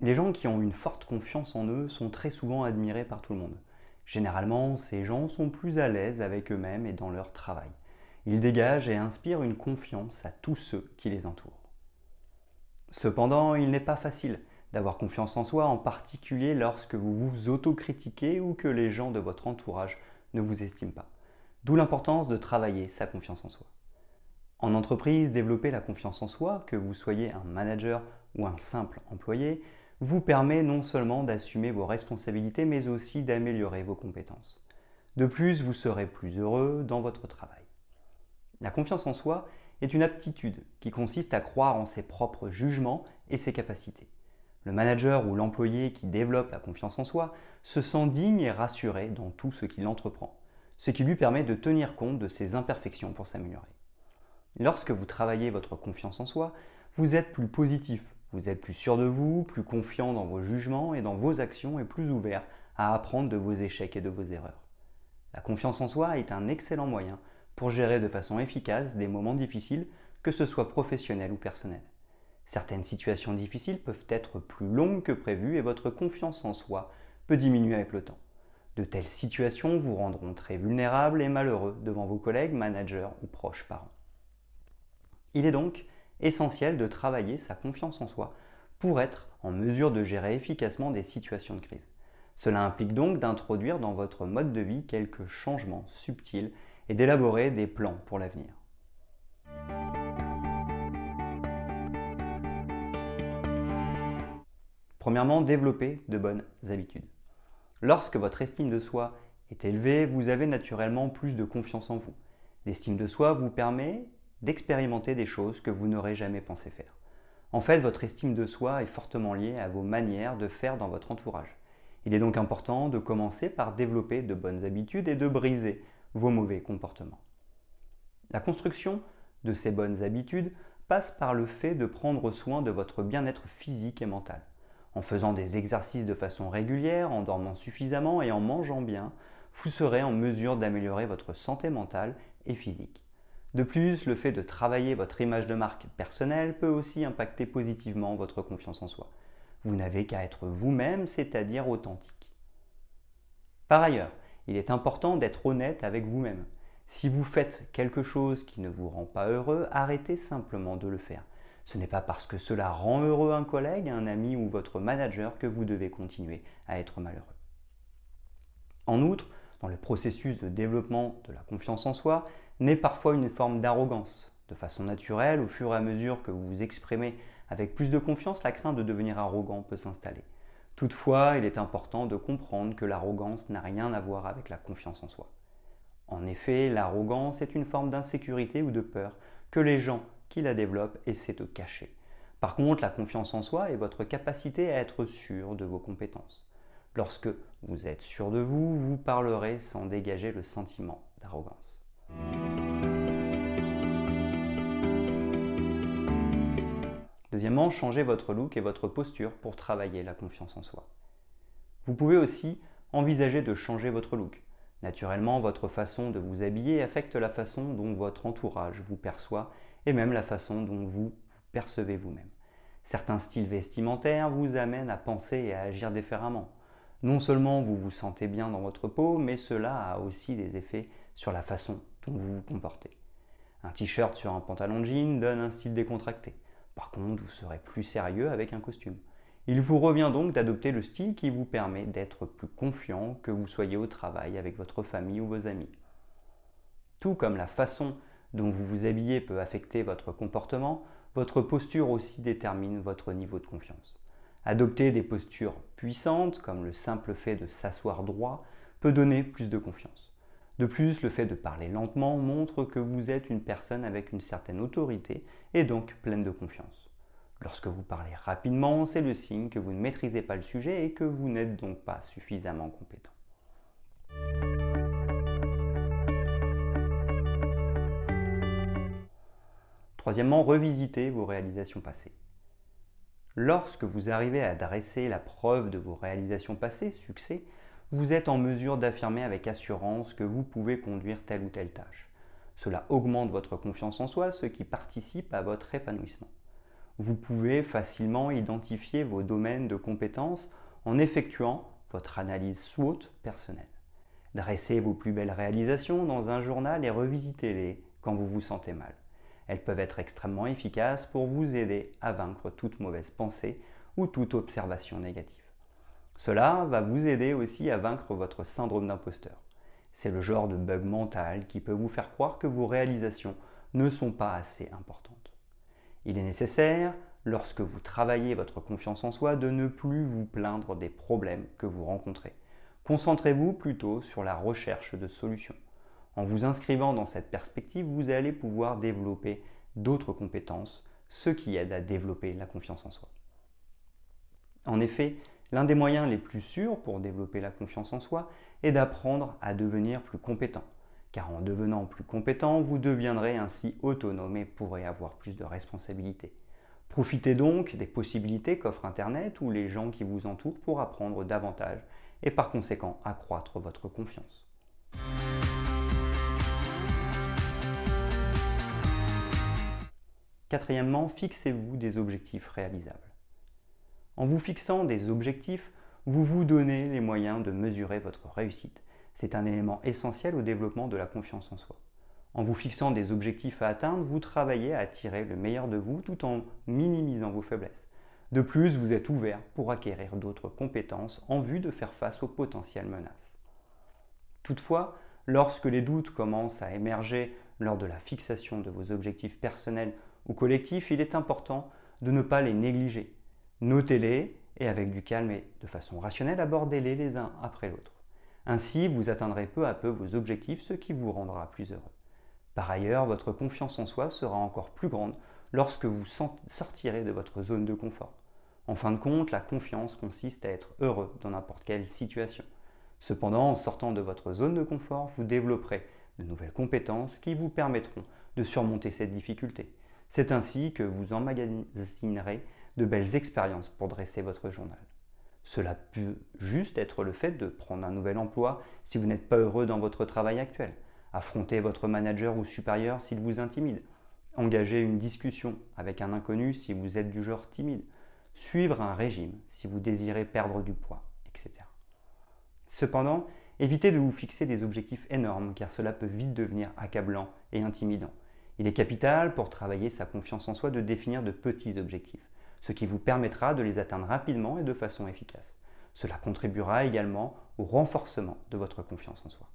Les gens qui ont une forte confiance en eux sont très souvent admirés par tout le monde. Généralement, ces gens sont plus à l'aise avec eux-mêmes et dans leur travail. Ils dégagent et inspirent une confiance à tous ceux qui les entourent. Cependant, il n'est pas facile d'avoir confiance en soi, en particulier lorsque vous vous autocritiquez ou que les gens de votre entourage ne vous estiment pas. D'où l'importance de travailler sa confiance en soi. En entreprise, développer la confiance en soi, que vous soyez un manager ou un simple employé, vous permet non seulement d'assumer vos responsabilités, mais aussi d'améliorer vos compétences. De plus, vous serez plus heureux dans votre travail. La confiance en soi est une aptitude qui consiste à croire en ses propres jugements et ses capacités. Le manager ou l'employé qui développe la confiance en soi se sent digne et rassuré dans tout ce qu'il entreprend, ce qui lui permet de tenir compte de ses imperfections pour s'améliorer. Lorsque vous travaillez votre confiance en soi, vous êtes plus positif, vous êtes plus sûr de vous, plus confiant dans vos jugements et dans vos actions et plus ouvert à apprendre de vos échecs et de vos erreurs. La confiance en soi est un excellent moyen pour gérer de façon efficace des moments difficiles, que ce soit professionnel ou personnel. Certaines situations difficiles peuvent être plus longues que prévu et votre confiance en soi peut diminuer avec le temps. De telles situations vous rendront très vulnérable et malheureux devant vos collègues, managers ou proches parents. Il est donc essentiel de travailler sa confiance en soi pour être en mesure de gérer efficacement des situations de crise. Cela implique donc d'introduire dans votre mode de vie quelques changements subtils et d'élaborer des plans pour l'avenir. Premièrement, développer de bonnes habitudes. Lorsque votre estime de soi est élevée, vous avez naturellement plus de confiance en vous. L'estime de soi vous permet d'expérimenter des choses que vous n'aurez jamais pensé faire. En fait, votre estime de soi est fortement liée à vos manières de faire dans votre entourage. Il est donc important de commencer par développer de bonnes habitudes et de briser vos mauvais comportements. La construction de ces bonnes habitudes passe par le fait de prendre soin de votre bien-être physique et mental. En faisant des exercices de façon régulière, en dormant suffisamment et en mangeant bien, vous serez en mesure d'améliorer votre santé mentale et physique. De plus, le fait de travailler votre image de marque personnelle peut aussi impacter positivement votre confiance en soi. Vous n'avez qu'à être vous-même, c'est-à-dire authentique. Par ailleurs, il est important d'être honnête avec vous-même. Si vous faites quelque chose qui ne vous rend pas heureux, arrêtez simplement de le faire. Ce n'est pas parce que cela rend heureux un collègue, un ami ou votre manager que vous devez continuer à être malheureux. En outre, le processus de développement de la confiance en soi, naît parfois une forme d'arrogance. De façon naturelle, au fur et à mesure que vous vous exprimez avec plus de confiance, la crainte de devenir arrogant peut s'installer. Toutefois, il est important de comprendre que l'arrogance n'a rien à voir avec la confiance en soi. En effet, l'arrogance est une forme d'insécurité ou de peur que les gens qui la développent essaient de cacher. Par contre, la confiance en soi est votre capacité à être sûr de vos compétences. Lorsque vous êtes sûr de vous, vous parlerez sans dégager le sentiment d'arrogance. Deuxièmement, changez votre look et votre posture pour travailler la confiance en soi. Vous pouvez aussi envisager de changer votre look. Naturellement, votre façon de vous habiller affecte la façon dont votre entourage vous perçoit et même la façon dont vous percevez vous-même. Certains styles vestimentaires vous amènent à penser et à agir différemment. Non seulement vous vous sentez bien dans votre peau, mais cela a aussi des effets sur la façon dont vous vous comportez. Un t-shirt sur un pantalon de jean donne un style décontracté. Par contre, vous serez plus sérieux avec un costume. Il vous revient donc d'adopter le style qui vous permet d'être plus confiant que vous soyez au travail avec votre famille ou vos amis. Tout comme la façon dont vous vous habillez peut affecter votre comportement, votre posture aussi détermine votre niveau de confiance. Adopter des postures puissantes, comme le simple fait de s'asseoir droit, peut donner plus de confiance. De plus, le fait de parler lentement montre que vous êtes une personne avec une certaine autorité et donc pleine de confiance. Lorsque vous parlez rapidement, c'est le signe que vous ne maîtrisez pas le sujet et que vous n'êtes donc pas suffisamment compétent. Troisièmement, revisitez vos réalisations passées. Lorsque vous arrivez à dresser la preuve de vos réalisations passées, succès, vous êtes en mesure d'affirmer avec assurance que vous pouvez conduire telle ou telle tâche. Cela augmente votre confiance en soi, ce qui participe à votre épanouissement. Vous pouvez facilement identifier vos domaines de compétences en effectuant votre analyse SWOT personnelle. Dressez vos plus belles réalisations dans un journal et revisitez-les quand vous vous sentez mal. Elles peuvent être extrêmement efficaces pour vous aider à vaincre toute mauvaise pensée ou toute observation négative. Cela va vous aider aussi à vaincre votre syndrome d'imposteur. C'est le genre de bug mental qui peut vous faire croire que vos réalisations ne sont pas assez importantes. Il est nécessaire, lorsque vous travaillez votre confiance en soi, de ne plus vous plaindre des problèmes que vous rencontrez. Concentrez-vous plutôt sur la recherche de solutions. En vous inscrivant dans cette perspective, vous allez pouvoir développer d'autres compétences, ce qui aide à développer la confiance en soi. En effet, l'un des moyens les plus sûrs pour développer la confiance en soi est d'apprendre à devenir plus compétent. Car en devenant plus compétent, vous deviendrez ainsi autonome et pourrez avoir plus de responsabilités. Profitez donc des possibilités qu'offre Internet ou les gens qui vous entourent pour apprendre davantage et par conséquent accroître votre confiance. Quatrièmement, fixez-vous des objectifs réalisables. En vous fixant des objectifs, vous vous donnez les moyens de mesurer votre réussite. C'est un élément essentiel au développement de la confiance en soi. En vous fixant des objectifs à atteindre, vous travaillez à attirer le meilleur de vous tout en minimisant vos faiblesses. De plus, vous êtes ouvert pour acquérir d'autres compétences en vue de faire face aux potentielles menaces. Toutefois, lorsque les doutes commencent à émerger lors de la fixation de vos objectifs personnels ou collectifs, il est important de ne pas les négliger. Notez-les et avec du calme et de façon rationnelle, abordez-les les uns après l'autre. Ainsi, vous atteindrez peu à peu vos objectifs, ce qui vous rendra plus heureux. Par ailleurs, votre confiance en soi sera encore plus grande lorsque vous sortirez de votre zone de confort. En fin de compte, la confiance consiste à être heureux dans n'importe quelle situation. Cependant, en sortant de votre zone de confort, vous développerez de nouvelles compétences qui vous permettront de surmonter cette difficulté. C'est ainsi que vous emmagasinerez de belles expériences pour dresser votre journal. Cela peut juste être le fait de prendre un nouvel emploi si vous n'êtes pas heureux dans votre travail actuel, affronter votre manager ou supérieur s'il vous intimide, engager une discussion avec un inconnu si vous êtes du genre timide, suivre un régime si vous désirez perdre du poids, etc. Cependant, évitez de vous fixer des objectifs énormes car cela peut vite devenir accablant et intimidant. Il est capital pour travailler sa confiance en soi de définir de petits objectifs, ce qui vous permettra de les atteindre rapidement et de façon efficace. Cela contribuera également au renforcement de votre confiance en soi.